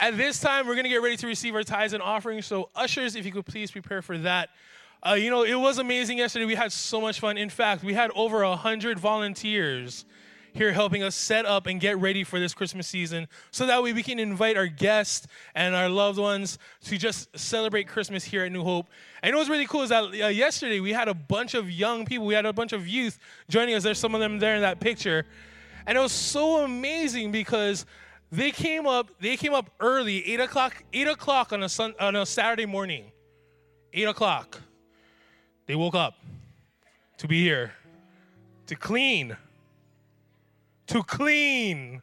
At this time, we're going to get ready to receive our tithes and offerings. So, ushers, if you could please prepare for that. Uh, you know, it was amazing yesterday. We had so much fun. In fact, we had over 100 volunteers here helping us set up and get ready for this Christmas season so that way we can invite our guests and our loved ones to just celebrate Christmas here at New Hope. And what's really cool is that uh, yesterday we had a bunch of young people, we had a bunch of youth joining us. There's some of them there in that picture. And it was so amazing because they came up, they came up early, eight o'clock, eight o'clock on a sun, on a Saturday morning. Eight o'clock. They woke up to be here, to clean, to clean.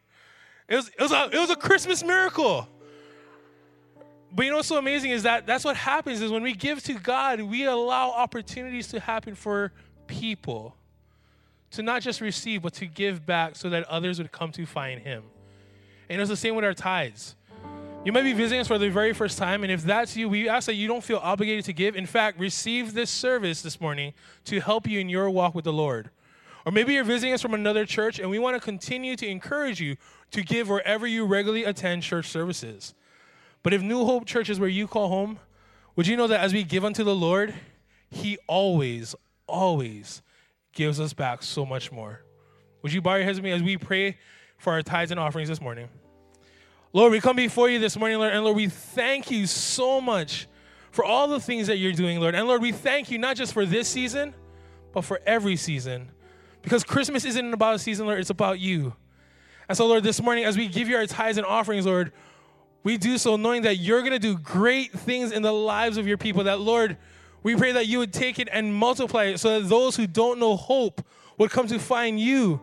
It was, it was, a, it was a Christmas miracle. But you know what's so amazing is that that's what happens is when we give to God, we allow opportunities to happen for people to not just receive, but to give back so that others would come to find Him. And it's the same with our tithes. You might be visiting us for the very first time, and if that's you, we ask that you don't feel obligated to give. In fact, receive this service this morning to help you in your walk with the Lord. Or maybe you're visiting us from another church, and we want to continue to encourage you to give wherever you regularly attend church services. But if New Hope Church is where you call home, would you know that as we give unto the Lord, He always, always gives us back so much more? Would you bow your heads with me as we pray for our tithes and offerings this morning? Lord, we come before you this morning, Lord, and Lord, we thank you so much for all the things that you're doing, Lord. And Lord, we thank you not just for this season, but for every season. Because Christmas isn't about a season, Lord, it's about you. And so, Lord, this morning, as we give you our tithes and offerings, Lord, we do so knowing that you're going to do great things in the lives of your people. That, Lord, we pray that you would take it and multiply it so that those who don't know hope would come to find you.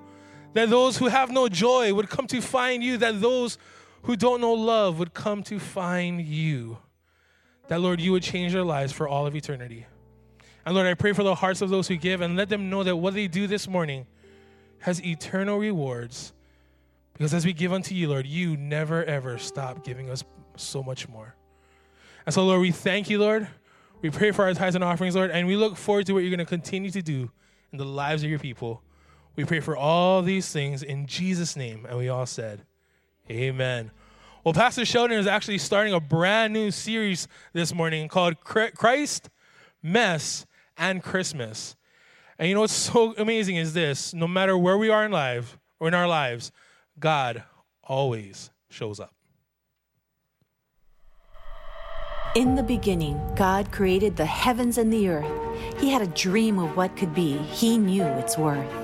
That those who have no joy would come to find you. That those who don't know love would come to find you. That, Lord, you would change their lives for all of eternity. And Lord, I pray for the hearts of those who give and let them know that what they do this morning has eternal rewards. Because as we give unto you, Lord, you never ever stop giving us so much more. And so, Lord, we thank you, Lord. We pray for our tithes and offerings, Lord, and we look forward to what you're going to continue to do in the lives of your people. We pray for all these things in Jesus' name. And we all said, Amen. Well, Pastor Sheldon is actually starting a brand new series this morning called Christ, Mess, and Christmas. And you know what's so amazing is this no matter where we are in life or in our lives, God always shows up. In the beginning, God created the heavens and the earth. He had a dream of what could be, He knew its worth.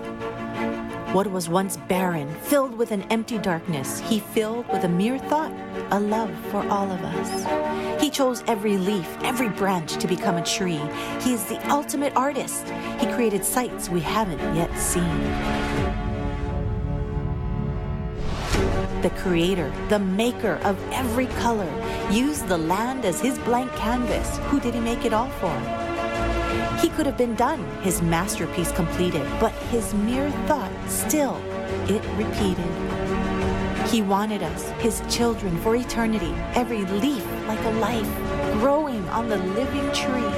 What was once barren, filled with an empty darkness, he filled with a mere thought, a love for all of us. He chose every leaf, every branch to become a tree. He is the ultimate artist. He created sights we haven't yet seen. The creator, the maker of every color, used the land as his blank canvas. Who did he make it all for? He could have been done, his masterpiece completed, but his mere thought still, it repeated. He wanted us, his children, for eternity, every leaf like a life, growing on the living tree.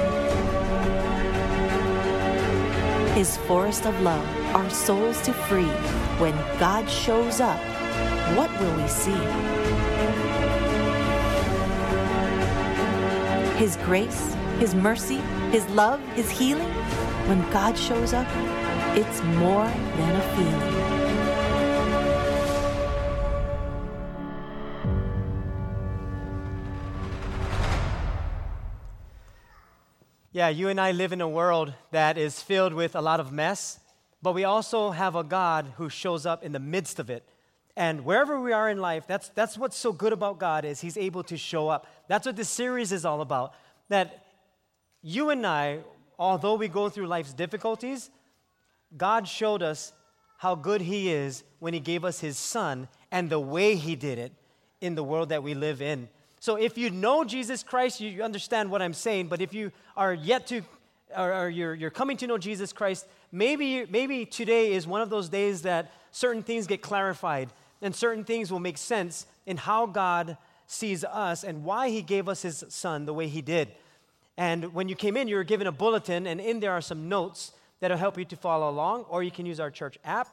His forest of love, our souls to free. When God shows up, what will we see? His grace, His mercy, his love, His healing, when God shows up, it's more than a feeling. Yeah, you and I live in a world that is filled with a lot of mess, but we also have a God who shows up in the midst of it. And wherever we are in life, that's, that's what's so good about God is he's able to show up. That's what this series is all about. That you and I, although we go through life's difficulties, God showed us how good He is when He gave us His Son and the way He did it in the world that we live in. So if you know Jesus Christ, you understand what I'm saying. But if you are yet to, or, or you're, you're coming to know Jesus Christ, maybe, maybe today is one of those days that certain things get clarified and certain things will make sense in how God sees us and why He gave us His Son the way He did. And when you came in, you were given a bulletin, and in there are some notes that'll help you to follow along, or you can use our church app.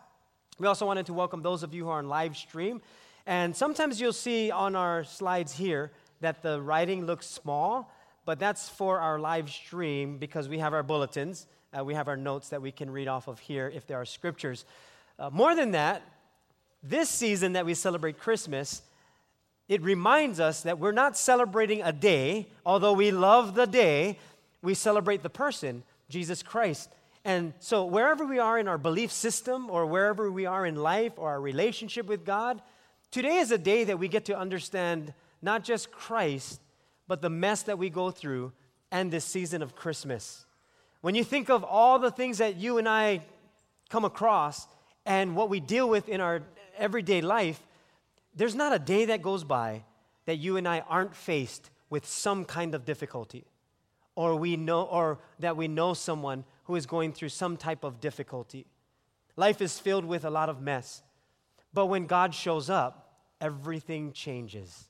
We also wanted to welcome those of you who are on live stream. And sometimes you'll see on our slides here that the writing looks small, but that's for our live stream because we have our bulletins, uh, we have our notes that we can read off of here if there are scriptures. Uh, more than that, this season that we celebrate Christmas, it reminds us that we're not celebrating a day, although we love the day, we celebrate the person, Jesus Christ. And so, wherever we are in our belief system, or wherever we are in life, or our relationship with God, today is a day that we get to understand not just Christ, but the mess that we go through and this season of Christmas. When you think of all the things that you and I come across and what we deal with in our everyday life, there's not a day that goes by that you and I aren't faced with some kind of difficulty or we know or that we know someone who is going through some type of difficulty. Life is filled with a lot of mess. But when God shows up, everything changes.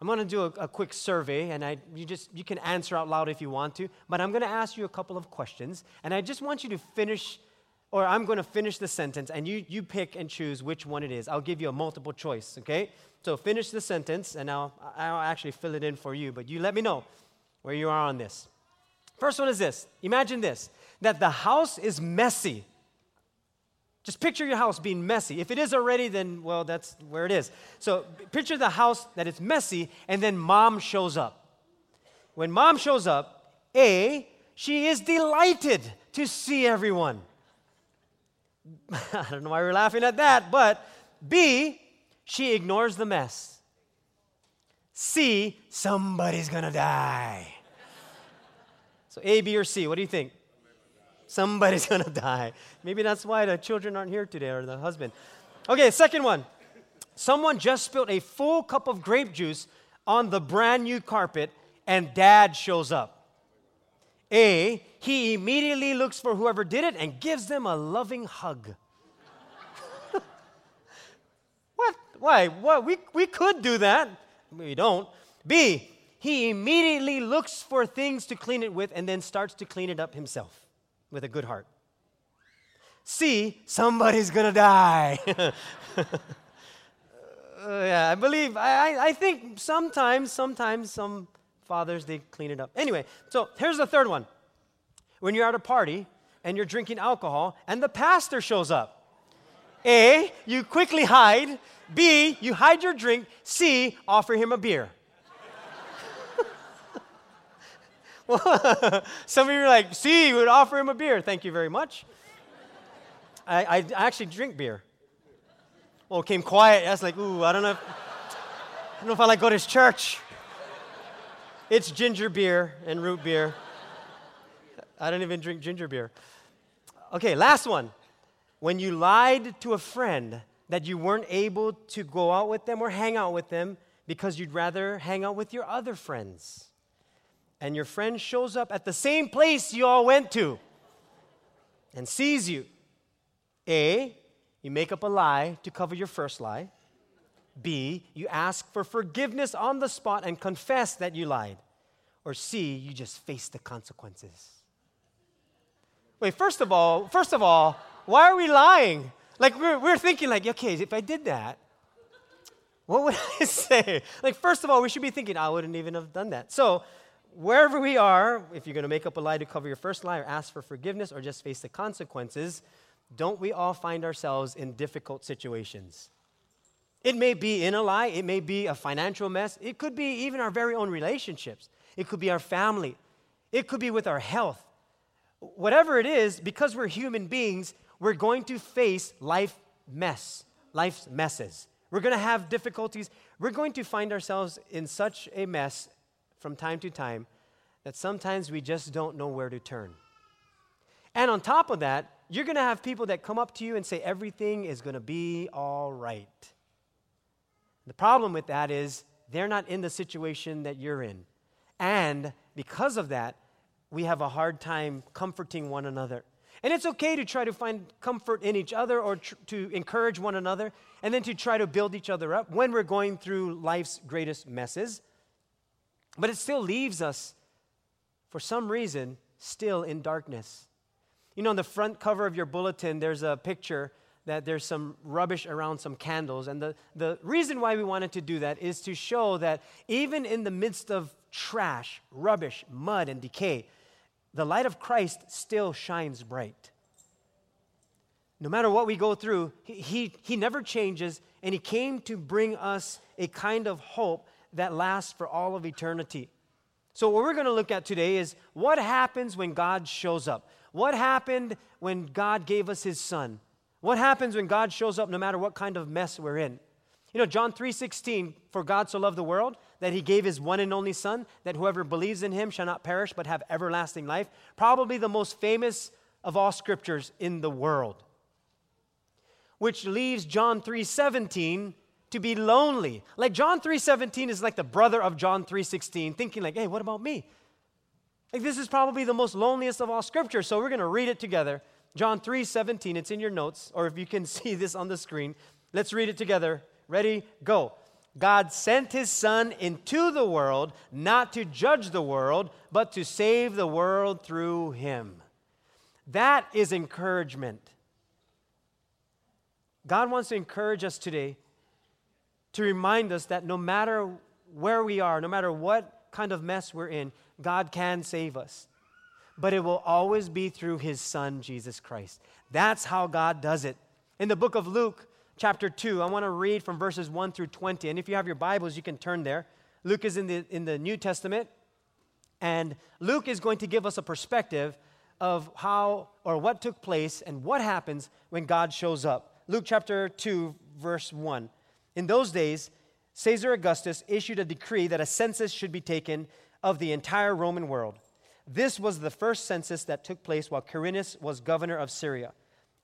I'm going to do a, a, quick survey, and I, you, just, you can answer out loud if you want to, but I'm going to ask you a couple of questions, and I just want you to finish, or I'm going to finish the sentence, and you, you pick and choose which one it is. I'll give you a multiple choice, okay? So finish the sentence, and I'll, I'll actually fill it in for you, but you let me know where you are on this. First one is this Imagine this that the house is messy. Just picture your house being messy. If it is already, then, well, that's where it is. So picture the house that it's messy, and then mom shows up. When mom shows up, A, she is delighted to see everyone. I don't know why we're laughing at that, but B, she ignores the mess. C, somebody's gonna die. So A, B, or C, what do you think? Somebody's gonna die. Maybe that's why the children aren't here today or the husband. Okay, second one. Someone just spilled a full cup of grape juice on the brand new carpet and dad shows up. A, he immediately looks for whoever did it and gives them a loving hug. what? Why? What? We, we could do that. We don't. B, he immediately looks for things to clean it with and then starts to clean it up himself with a good heart. C, somebody's gonna die. uh, yeah, I believe, I, I think sometimes, sometimes some fathers, they clean it up. Anyway, so here's the third one. When you're at a party and you're drinking alcohol and the pastor shows up. A, you quickly hide. B, you hide your drink. C, offer him a beer. Some of you are like, see, you would offer him a beer. Thank you very much. I, I, actually drink beer. Well, it came quiet. I was like, ooh, I don't know. If, I don't know if I like go to church. It's ginger beer and root beer. I don't even drink ginger beer. Okay, last one. When you lied to a friend that you weren't able to go out with them or hang out with them because you'd rather hang out with your other friends and your friend shows up at the same place you all went to and sees you, A, you make up a lie to cover your first lie. B, you ask for forgiveness on the spot and confess that you lied. Or C, you just face the consequences. Wait, first of all, first of all, why are we lying? Like we're, we're thinking like, okay, if I did that, what would I say? Like, first of all, we should be thinking, I wouldn't even have done that. So wherever we are, if you're going to make up a lie to cover your first lie or ask for forgiveness or just face the consequences, don't we all find ourselves in difficult situations? It may be in a lie, it may be a financial mess, it could be even our very own relationships, it could be our family, it could be with our health. Whatever it is, because we're human beings, we're going to face life mess, life's messes. We're going to have difficulties. We're going to find ourselves in such a mess from time to time that sometimes we just don't know where to turn. And on top of that, you're going to have people that come up to you and say everything is going to be all right. The problem with that is they're not in the situation that you're in. And because of that, we have a hard time comforting one another. And it's okay to try to find comfort in each other or tr- to encourage one another and then to try to build each other up when we're going through life's greatest messes. But it still leaves us, for some reason, still in darkness. You know, on the front cover of your bulletin, there's a picture that there's some rubbish around some candles. And the, the reason why we wanted to do that is to show that even in the midst of trash, rubbish, mud, and decay, the light of Christ still shines bright. No matter what we go through, he, he, never changes, and He came to bring us a kind of hope that lasts for all of eternity. So, what we're going to look at today is what happens when God shows up. What happened when God gave us His Son? What happens when God shows up no matter what kind of mess we're in? You know, John 3:16, for God so loved the world that he gave his one and only son that whoever believes in him shall not perish but have everlasting life. Probably the most famous of all scriptures in the world. Which leaves John 3:17 to be lonely. Like John 3:17 is like the brother of John 3:16, thinking like, "Hey, what about me?" Like this is probably the most loneliest of all scriptures. So we're going to read it together. John 3:17, it's in your notes or if you can see this on the screen. Let's read it together. Ready? Go. God sent his son into the world not to judge the world, but to save the world through him. That is encouragement. God wants to encourage us today to remind us that no matter where we are, no matter what kind of mess we're in, God can save us. But it will always be through his son, Jesus Christ. That's how God does it. In the book of Luke, chapter 2, I want to read from verses 1 through 20. And if you have your Bibles, you can turn there. Luke is in the, in the New Testament. And Luke is going to give us a perspective of how or what took place and what happens when God shows up. Luke chapter 2, verse 1. In those days, Caesar Augustus issued a decree that a census should be taken of the entire Roman world. This was the first census that took place while Quirinus was governor of Syria,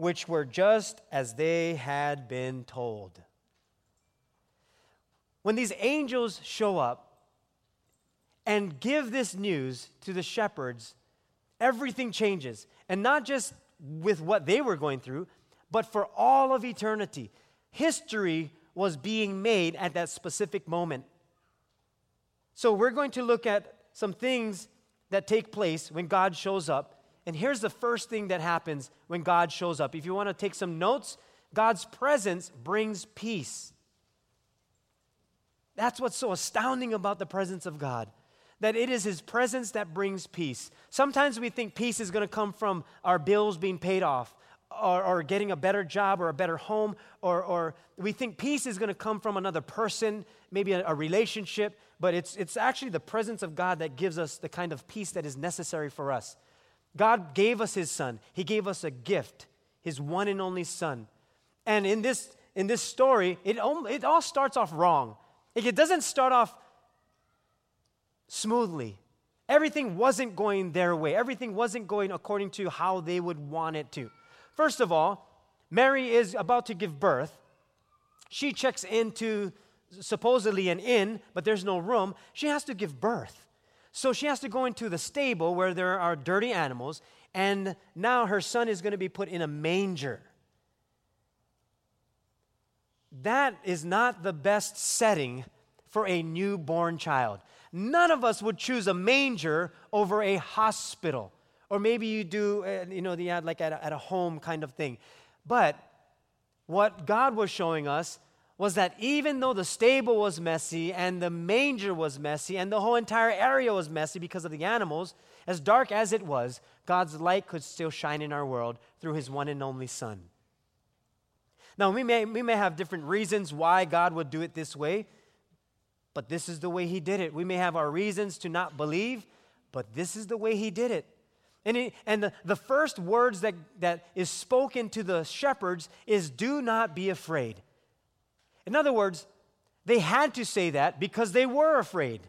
which were just as they had been told. When these angels show up and give this news to the shepherds, everything changes. And not just with what they were going through, but for all of eternity. History was being made at that specific moment. So we're going to look at some things that take place when God shows up. And here's the first thing that happens when God shows up. If you want to take some notes, God's presence brings peace. That's what's so astounding about the presence of God. That it is His presence that brings peace. Sometimes we think peace is going to come from our bills being paid off, or, or, getting a better job or a better home, or, or we think peace is going to come from another person, maybe a, a, relationship, but it's, it's actually the presence of God that gives us the kind of peace that is necessary for us. God gave us His Son, He gave us a gift, His one and only Son. And in this, in this story, it, it all starts off wrong. It doesn't start off smoothly. Everything wasn't going their way, everything wasn't going according to how they would want it to. First of all, Mary is about to give birth. She checks into supposedly an inn, but there's no room. She has to give birth. So she has to go into the stable where there are dirty animals, and now her son is going to be put in a manger. That is not the best setting for a newborn child. None of us would choose a manger over a hospital. Or maybe you do, uh, you know, the ad like at a, at a home kind of thing. But what God was showing us was that even though the stable was messy and the manger was messy and the whole entire area was messy because of the animals, as dark as it was, God's light could still shine in our world through his one and only Son. Now, we may, we may have different reasons why God would do it this way, but this is the way he did it. We may have our reasons to not believe, but this is the way he did it. And, and the, the first words that, that is spoken to the shepherds is, Do not be afraid. In other words, they had to say that because they were afraid.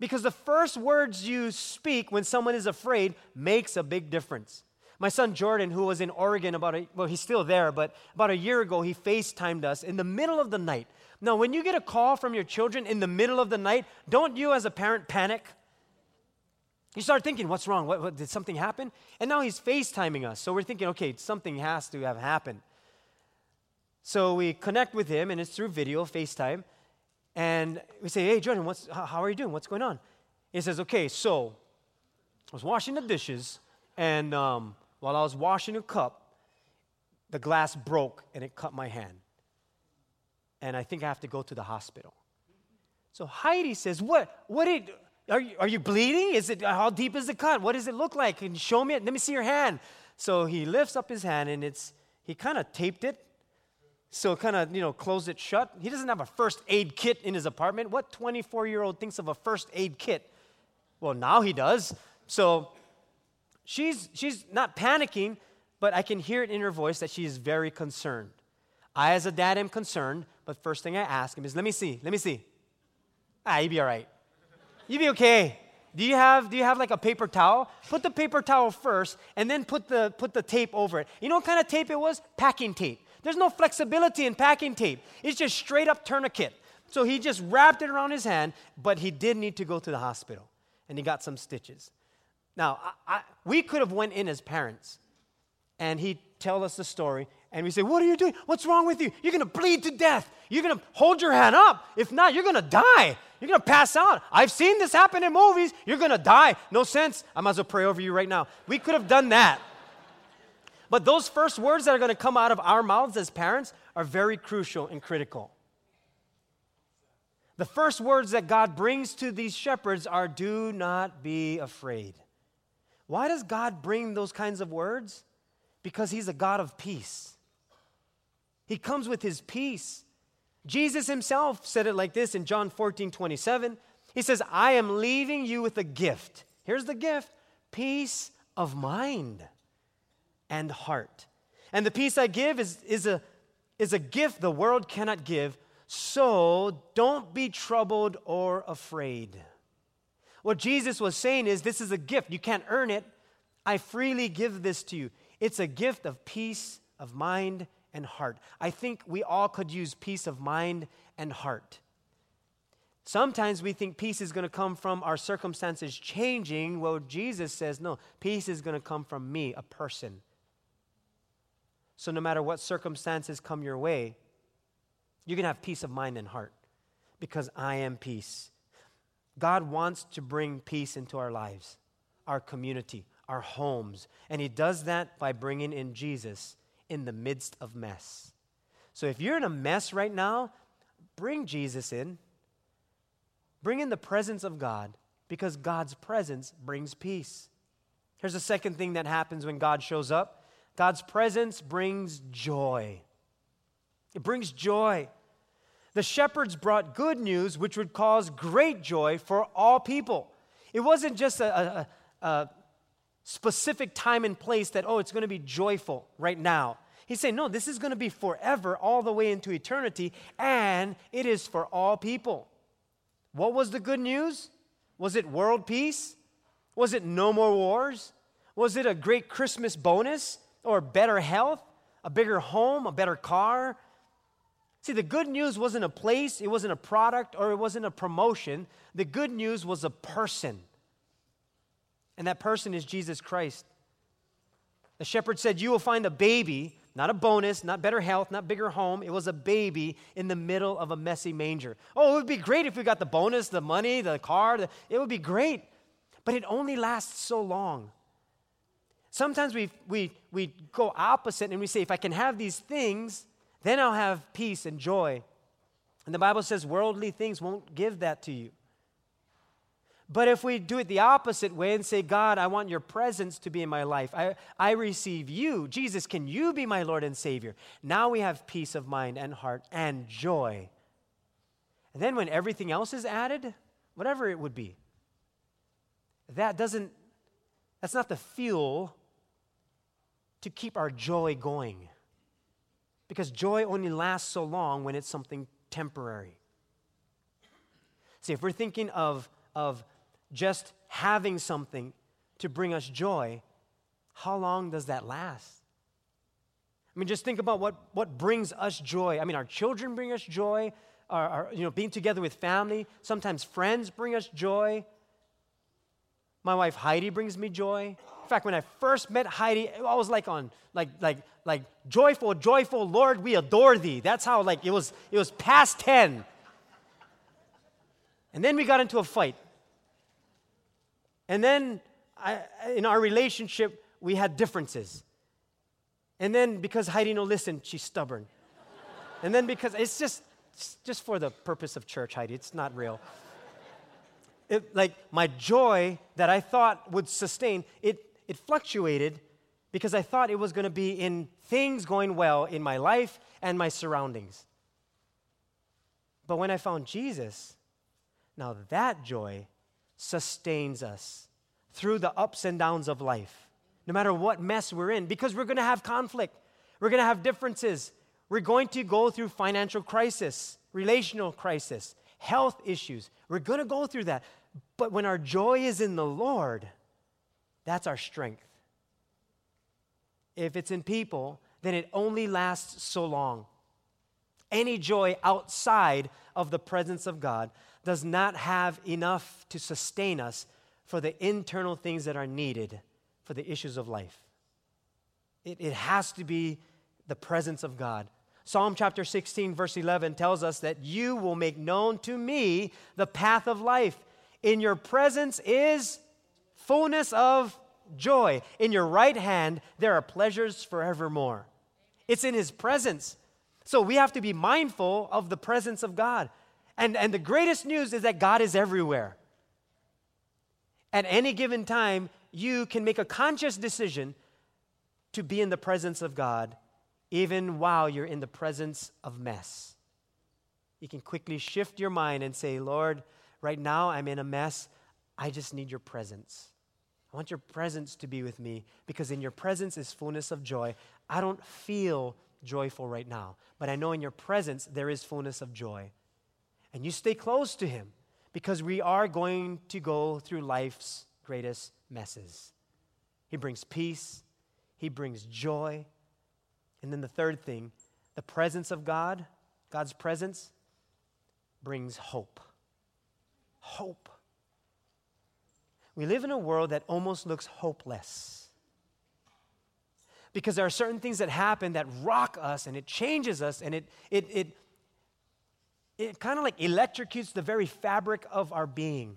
Because the first words you speak when someone is afraid makes a big difference. My son Jordan, who was in Oregon about a, well, he's still there, but about a year ago, he FaceTimed us in the middle of the night. Now, when you get a call from your children in the middle of the night, don't you as a parent panic? You start thinking, what's wrong? What, what, did something happen? And now he's FaceTiming us. So we're thinking, okay, something has to have happened. So we connect with him, and it's through video, FaceTime. And we say, hey, Jordan, what's, how, are you doing? What's going on? He says, okay, so I was washing the dishes, and um, while I was washing a cup, the glass broke and it cut my hand and I think I have to go to the hospital. So Heidi says, What? What did, are you, are you bleeding? Is it, how deep is the cut? What does it look like? You show me it? Let me see your hand. So he lifts up his hand and it's, he kind of taped it. So kind of, you know, close it shut. He doesn't have a first aid kit in his apartment. What 24 year old thinks of a first aid kit? Well, now he does. So she's, she's not panicking, but I can hear it in her voice that she is very concerned. I, as a dad, am concerned, but first thing I ask him is, let me see, let me see. Ah, you be all right. You be okay. Do you have do you have like a paper towel? Put the paper towel first and then put the put the tape over it. You know what kind of tape it was? Packing tape. There's no flexibility in packing tape. It's just straight up tourniquet. So he just wrapped it around his hand, but he did need to go to the hospital and he got some stitches. Now, I, I, we could have went in as parents and he tell us the story and we say, What are you doing? What's wrong with you? You're to bleed to death. You're to hold your hand up. If not, you're to die. You're to pass out. I've seen this happen in movies. You're to die. No sense. I might as well pray over you right now. We could have done that. But those first words that are going to come out of our mouths as parents are very crucial and critical. The first words that God brings to these shepherds are do not be afraid. Why does God bring those kinds of words? Because He's a God of peace. He comes with his peace. Jesus himself said it like this in John 14 27. He says, I am leaving you with a gift. Here's the gift peace of mind and heart. And the peace I give is, is, a, is a gift the world cannot give. So don't be troubled or afraid. What Jesus was saying is, This is a gift. You can't earn it. I freely give this to you. It's a gift of peace of mind and heart. I think we all could use peace of mind and heart. Sometimes we think peace is going to come from our circumstances changing. Well, Jesus says, no, peace is going to come from me, a person. So no matter what circumstances come your way, you can have peace of mind and heart because I am peace. God wants to bring peace into our lives, our community, our homes. And He does that by bringing in Jesus in the midst of mess. So if you're in a mess right now, bring Jesus in. Bring in the presence of God because God's presence brings peace. Here's the second thing that happens when God shows up God's presence brings joy. It brings joy. The shepherds brought good news, which would cause great joy for all people. It wasn't just a, a, a specific time and place that, oh, it's going to be joyful right now. He's saying, no, this is going to be forever, all the way into eternity, and it is for all people. What was the good news? Was it world peace? Was it no more wars? Was it a great Christmas bonus or better health, a bigger home, a better car? See, the good news wasn't a place, it wasn't a product, or it wasn't a promotion. The good news was a person. And that person is Jesus Christ. The shepherd said, You will find a baby not a bonus, not better health, not bigger home. It was a baby in the middle of a messy manger. Oh, it would be great if we got the bonus, the money, the car. The, it would be great. But it only lasts so long. Sometimes we, we, we go opposite and we say, if I can have these things, then I'll have peace and joy. And the Bible says worldly things won't give that to you. But if we do it the opposite way and say, God, I want your presence to be in my life, I, I receive you. Jesus, can you be my Lord and Savior? Now we have peace of mind and heart and joy. And then when everything else is added, whatever it would be, that doesn't, that's not the fuel to keep our joy going. Because joy only lasts so long when it's something temporary. See, if we're thinking of, of just having something to bring us joy, how long does that last? I mean, just think about what, what brings us joy. I mean, our children bring us joy, our, our, you know, being together with family. Sometimes friends bring us joy. My wife Heidi brings me joy. In fact, when I first met Heidi, I was like on like like like joyful, joyful Lord, we adore thee. That's how like it was it was past 10. And then we got into a fight. And then I, in our relationship, we had differences. And then because Heidi no listen, she's stubborn. and then because it's just it's just for the purpose of church, Heidi, it's not real. It, like my joy that I thought would sustain, it, it fluctuated because I thought it was going to be in things going well in my life and my surroundings. But when I found Jesus, now that joy sustains us through the ups and downs of life, no matter what mess we're in, because we're going to have conflict, we're going to have differences, we're going to go through financial crisis, relational crisis, health issues. We're going to go through that. But when our joy is in the Lord, that's our strength. If it's in people, then it only lasts so long. Any joy outside of the presence of God does not have enough to sustain us for the internal things that are needed for the issues of life. It, it has to be the presence of God. Psalm chapter 16, verse 11 tells us that you will make known to me the path of life. In your presence is fullness of joy. In your right hand, there are pleasures forevermore. It's in his presence. So we have to be mindful of the presence of God. And, and the greatest news is that God is everywhere. At any given time, you can make a conscious decision to be in the presence of God, even while you're in the presence of mess. You can quickly shift your mind and say, Lord, right now I'm in a mess. I just need your presence. I want your presence to be with me because in your presence is fullness of joy. I don't feel joyful right now, but I know in your presence there is fullness of joy and you stay close to Him because we are going to go through life's greatest messes. He brings peace, He brings joy. And then the third thing, the presence of God, God's presence, brings hope. Hope. We live in a world that almost looks hopeless. Because there are certain things that happen that rock us and it changes us and it, it, it it kind of like electrocutes the very fabric of our being.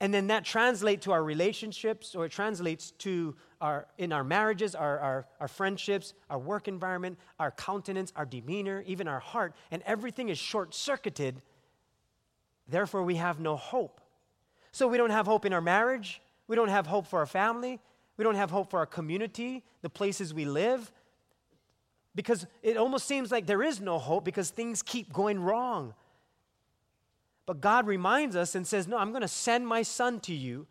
And then that translates to our relationships, or it translates to our in our marriages, our, our, our friendships, our work environment, our countenance, our demeanor, even our heart, and everything is short-circuited. Therefore, we have no hope. So we don't have hope in our marriage, we don't have hope for our family, we don't have hope for our community, the places we live, because it almost seems like there is no hope because things keep going wrong. But God reminds us and says, No, I'm going to send my son to you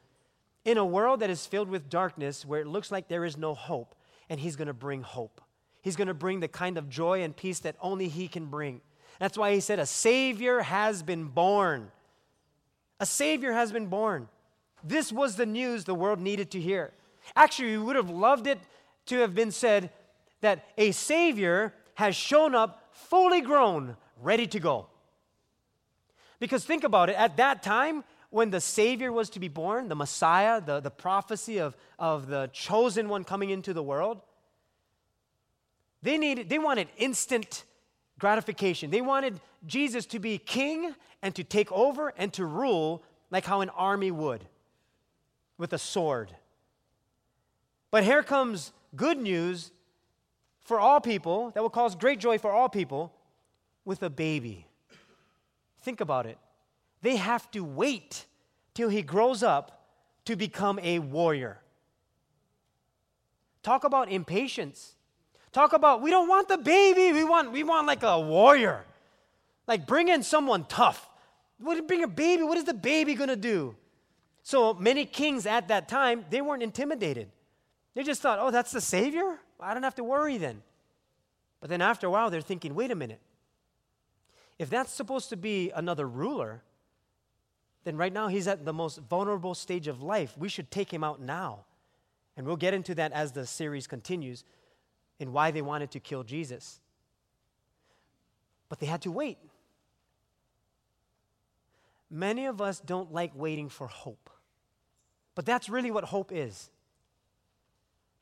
in a world that is filled with darkness where it looks like there is no hope. and He's going to bring hope. He's going to bring the kind of joy and peace that only He can bring. That's why He said, A Savior has been born. A Savior has been born. This was the news the world needed to hear. Actually, we would have loved it to have been said that a Savior has shown up fully grown, ready to go. Because think about it, at that time, when the Savior was to be born, the Messiah, the, the prophecy of, of the chosen one coming into the world, they, needed, they wanted instant gratification. They wanted Jesus to be king and to take over and to rule like how an army would with a sword. But here comes good news for all people that will cause great joy for all people with a baby. Think about it. They have to wait till he grows up to become a warrior. Talk about impatience. Talk about we don't want the baby, we want we want like a warrior. Like bring in someone tough. What bring a baby? What is the baby to do? So many kings at that time, they weren't intimidated. They just thought, "Oh, that's the savior? I don't have to worry then." But then after a while, they're thinking, "Wait a minute. If that's supposed to be another ruler, then right now he's at the most vulnerable stage of life. We should take him out now. And we'll get into that as the series continues in why they wanted to kill Jesus. But they had to wait. Many of us don't like waiting for hope. But that's really what hope is.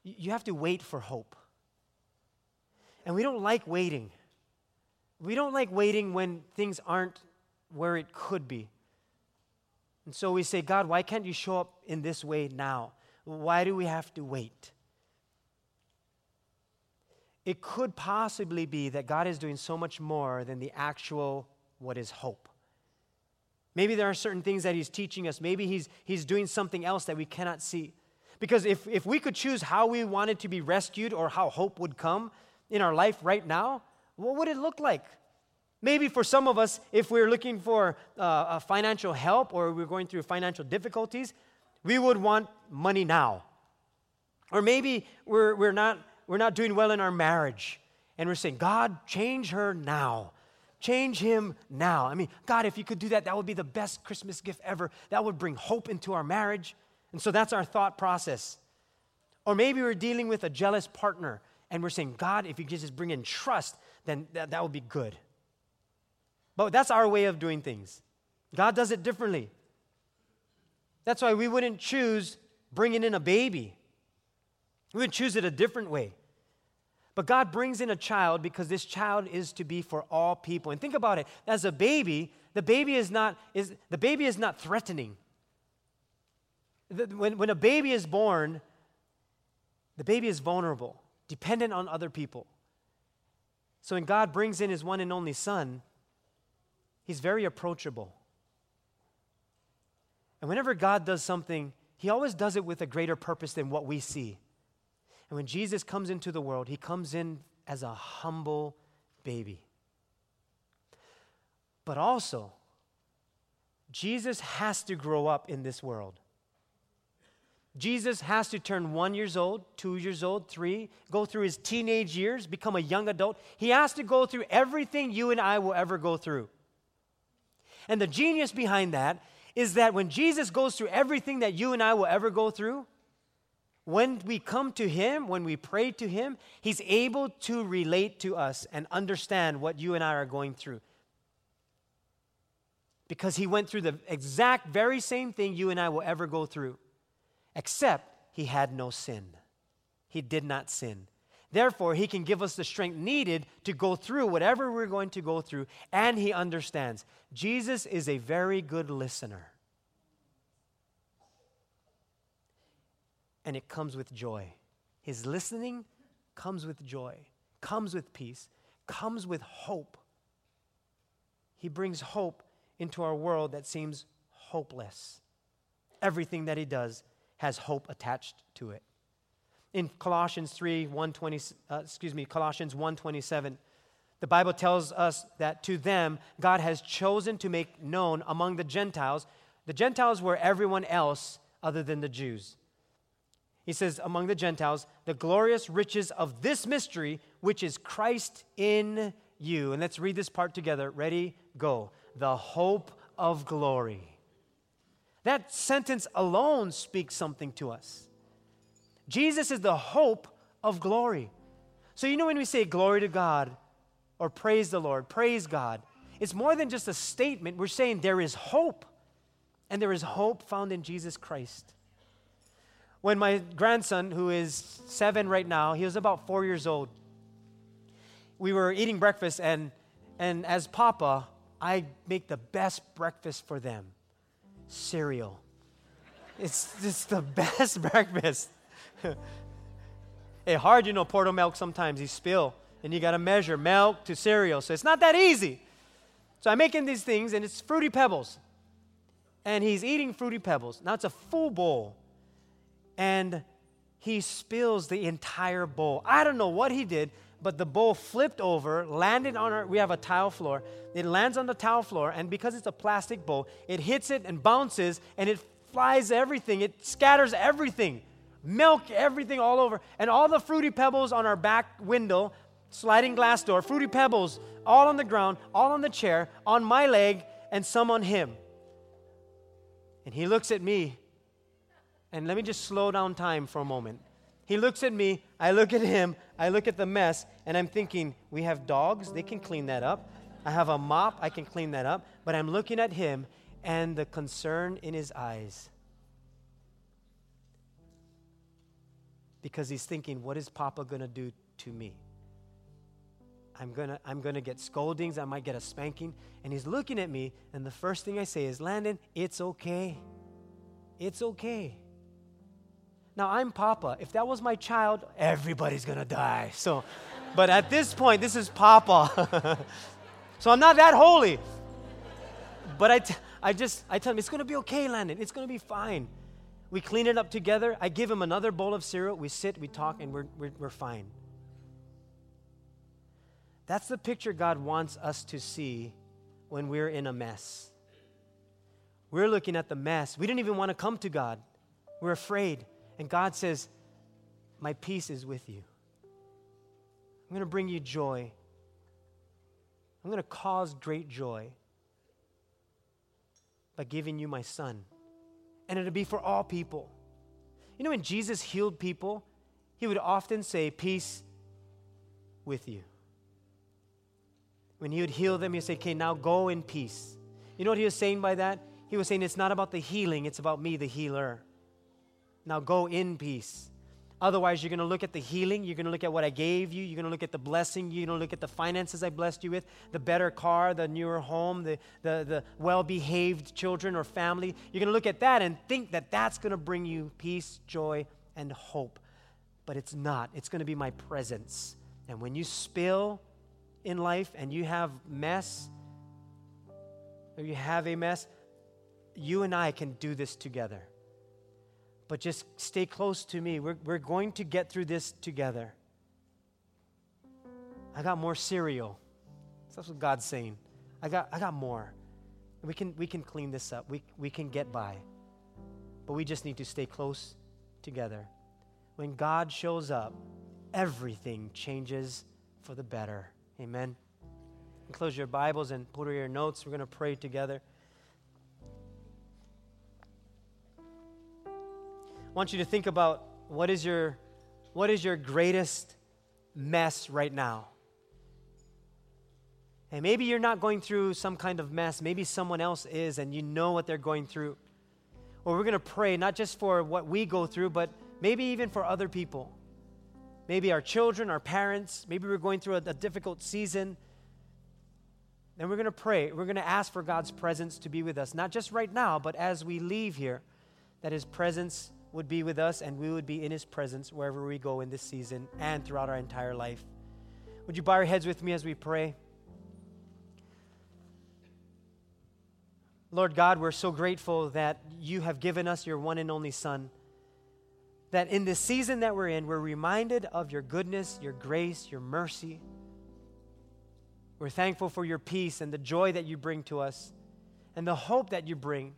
You have to wait for hope. And we don't like waiting. We don't like waiting when things aren't where it could be. And so we say, God, why can't you show up in this way now? Why do we have to wait? It could possibly be that God is doing so much more than the actual what is hope. Maybe there are certain things that He's teaching us. Maybe He's, he's doing something else that we cannot see. Because if, if we could choose how we wanted to be rescued or how hope would come in our life right now, what would it look like? Maybe for some of us, if we're looking for uh, financial help or we're going through financial difficulties, we would want money now. Or maybe we're, we're, not, we're not doing well in our marriage and we're saying, God, change her now. Change him now. I mean, God, if you could do that, that would be the best Christmas gift ever. That would bring hope into our marriage. And so that's our thought process. Or maybe we're dealing with a jealous partner and we're saying, God, if you could just bring in trust, then that, that would be good. But that's our way of doing things. God does it differently. That's why we wouldn't choose bringing in a baby. We would choose it a different way. But God brings in a child because this child is to be for all people. And think about it. As a baby, the baby is not, is, the baby is not threatening. When, when a baby is born, the baby is vulnerable, dependent on other people. So when God brings in his one and only son, He's very approachable. And whenever God does something, He always does it with a greater purpose than what we see. And when Jesus comes into the world, He comes in as a humble baby. But also, Jesus has to grow up in this world. Jesus has to turn one years old, two years old, three, go through his teenage years, become a young adult. He has to go through everything you and I will ever go through. And the genius behind that is that when Jesus goes through everything that you and I will ever go through, when we come to Him, when we pray to Him, He's able to relate to us and understand what you and I are going through. Because He went through the exact very same thing you and I will ever go through, except He had no sin. He did not sin. Therefore, He can give us the strength needed to go through whatever we're going to go through, and He understands. Jesus is a very good listener. And it comes with joy. His listening comes with joy, comes with peace, comes with hope. He brings hope into our world that seems hopeless. Everything that He does has hope attached to it in Colossians 3, 120, uh, excuse me, Colossians 127, the Bible tells us that to them God has chosen to make known among the Gentiles. The Gentiles were everyone else other than the Jews. He says, among the Gentiles, the glorious riches of this mystery, which is Christ in you. And let's read this part together. Ready? Go. The hope of glory. That sentence alone speaks something to us. Jesus is the hope of glory. So, you know, when we say glory to God or praise the Lord, praise God, it's more than just a statement. We're saying there is hope, and there is hope found in Jesus Christ. When my grandson, who is seven right now, he was about four years old, we were eating breakfast, and, and as Papa, I make the best breakfast for them cereal. It's just the best breakfast. it's eh, hard, you know, Porto milk sometimes you spill, and you got to measure milk to cereal. So it's not that easy. So I'm making these things, and it's Fruity Pebbles. And he's eating Fruity Pebbles. Now it's a full bowl. And he spills the entire bowl. I don't know what he did, but the bowl flipped over, landed on our, we have a tile floor. It lands on the tile floor, and because it's a plastic bowl, it hits it and bounces, and it flies everything. It scatters everything, milk, everything all over. And all the fruity pebbles on our back window, sliding glass door, fruity pebbles all on the ground, all on the chair, on my leg, and some on him. And he looks at me, and let me just slow down time for a moment. He looks at me, I look at him, I look at the mess, and I'm thinking, we have dogs, they can clean that up. I have a mop, I can clean that up. But I'm looking at him and the concern in his eyes. Because he's thinking, what is Papa going to do to me? I'm going to I'm going to get scoldings, I might get a spanking. And he's looking at me, and the first thing I say is, Landon, it's okay. It's okay. Now, I'm Papa. If that was my child, everybody's gonna die. So, but at this point, this is Papa. so I'm not that holy. But I, t- I just, I tell him, it's gonna be okay, Landon. It's gonna be fine. We clean it up together. I give him another bowl of cereal. We sit, we talk, and we're, we're, we're fine. That's the picture God wants us to see when we're in a mess. We're looking at the mess. We didn't even want to come to God. We're afraid. And God says, My peace is with you. I'm going to bring you joy. I'm going to cause great joy by giving you my son. And it'll be for all people. You know, when Jesus healed people, he would often say, Peace with you. When he would heal them, he'd say, Okay, now go in peace. You know what he was saying by that? He was saying, It's not about the healing, it's about me, the healer. Now go in peace. Otherwise, you're going to look at the healing. You're going to look at what I gave you. You're going to look at the blessing. You're going to look at the finances I blessed you with, the better car, the newer home, the, the, the well behaved children or family. You're going to look at that and think that that's going to bring you peace, joy, and hope. But it's not. It's going to be my presence. And when you spill in life and you have mess, or you have a mess, you and I can do this together but just stay close to me. We're, we're going to get through this together. I got more cereal. That's what God's saying. I got, I got more. We can, we can clean this up. We, we can get by. But we just need to stay close together. When God shows up, everything changes for the better. Amen. close your Bibles and put your notes. We're going to pray together. I want you to think about what is your, what is your greatest mess right now? And maybe you're not going through some kind of mess. Maybe someone else is, and you know what they're going through. Well, we're going to pray not just for what we go through, but maybe even for other people. Maybe our children, our parents. Maybe we're going through a, a difficult season. And we're going to pray. We're going to ask for God's presence to be with us, not just right now, but as we leave here, that His presence would be with us and we would be in his presence wherever we go in this season and throughout our entire life. Would you bow your heads with me as we pray? Lord God, we're so grateful that you have given us your one and only Son. That in this season that we're in, we're reminded of your goodness, your grace, your mercy. We're thankful for your peace and the joy that you bring to us and the hope that you bring.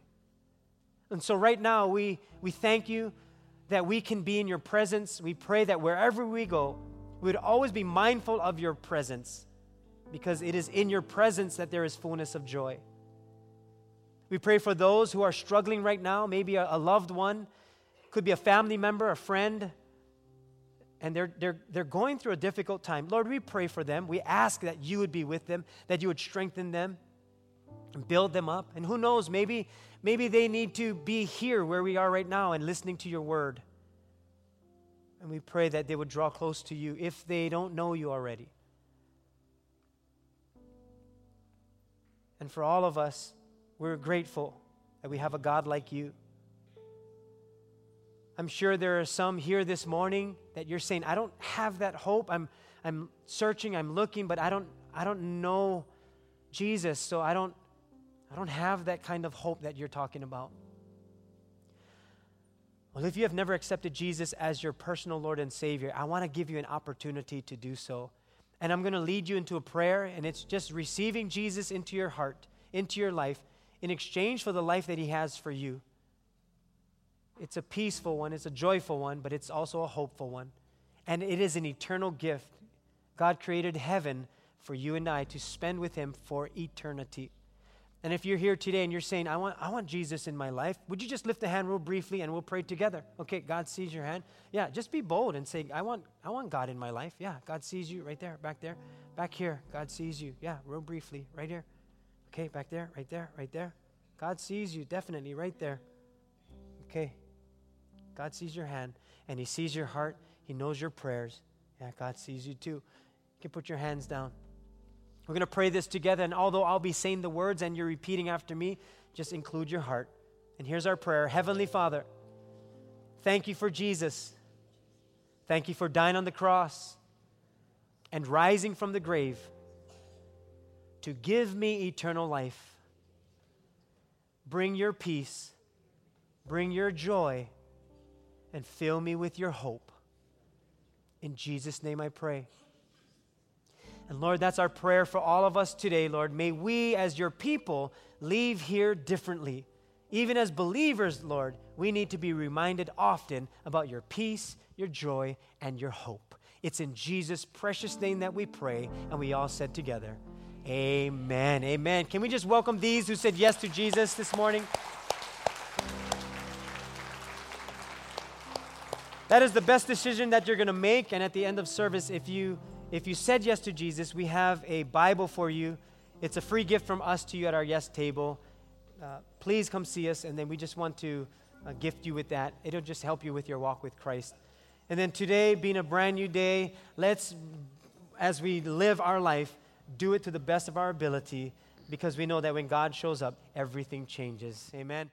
And so, right now, we, we thank you that we can be in your presence. We pray that wherever we go, we would always be mindful of your presence because it is in your presence that there is fullness of joy. We pray for those who are struggling right now, maybe a, a loved one, could be a family member, a friend, and they're, they're, they're going through a difficult time. Lord, we pray for them. We ask that you would be with them, that you would strengthen them build them up. And who knows, maybe, maybe they need to be here where we are right now and listening to your word. And we pray that they would draw close to you if they don't know you already. And for all of us, we're grateful that we have a God like you. I'm sure there are some here this morning that you're saying, I don't have that hope. I'm, I'm searching, I'm looking, but I don't, I don't know Jesus, so I don't, I don't have that kind of hope that you're talking about. Well, if you have never accepted Jesus as your personal Lord and Savior, I want to give you an opportunity to do so. And I'm going to lead you into a prayer, and it's just receiving Jesus into your heart, into your life, in exchange for the life that He has for you. It's a peaceful one, it's a joyful one, but it's also a hopeful one. And it is an eternal gift. God created heaven for you and I to spend with Him for eternity. And if you're here today and you're saying, I want, I want Jesus in my life, would you just lift the hand real briefly and we'll pray together? Okay, God sees your hand. Yeah, just be bold and say, I want, I want God in my life. Yeah, God sees you right there, back there, back here. God sees you. Yeah, real briefly, right here. Okay, back there, right there, right there. God sees you, definitely, right there. Okay, God sees your hand and He sees your heart. He knows your prayers. Yeah, God sees you too. You can put your hands down. We're going to pray this together, and although I'll be saying the words and you're repeating after me, just include your heart. And here's our prayer Heavenly Father, thank you for Jesus. Thank you for dying on the cross and rising from the grave to give me eternal life. Bring your peace, bring your joy and fill me with your hope. In Jesus' name I pray. And Lord, that's our prayer for all of us today, Lord. May we, as your people, leave here differently. Even as believers, Lord, we need to be reminded often about your peace, your joy, and your hope. It's in Jesus' precious name that we pray, and we all said together, Amen. Amen. Can we just welcome these who said yes to Jesus this morning? That is the best decision that you're going to make. And at the end of service, if you if you said yes to Jesus, we have a Bible for you. It's a free gift from us to you at our yes table. Uh, please come see us, and then we just want to uh, gift you with that. It'll just help you with your walk with Christ. And then today, being a brand new day, let's, as we live our life, do it to the best of our ability because we know that when God shows up, everything changes. Amen.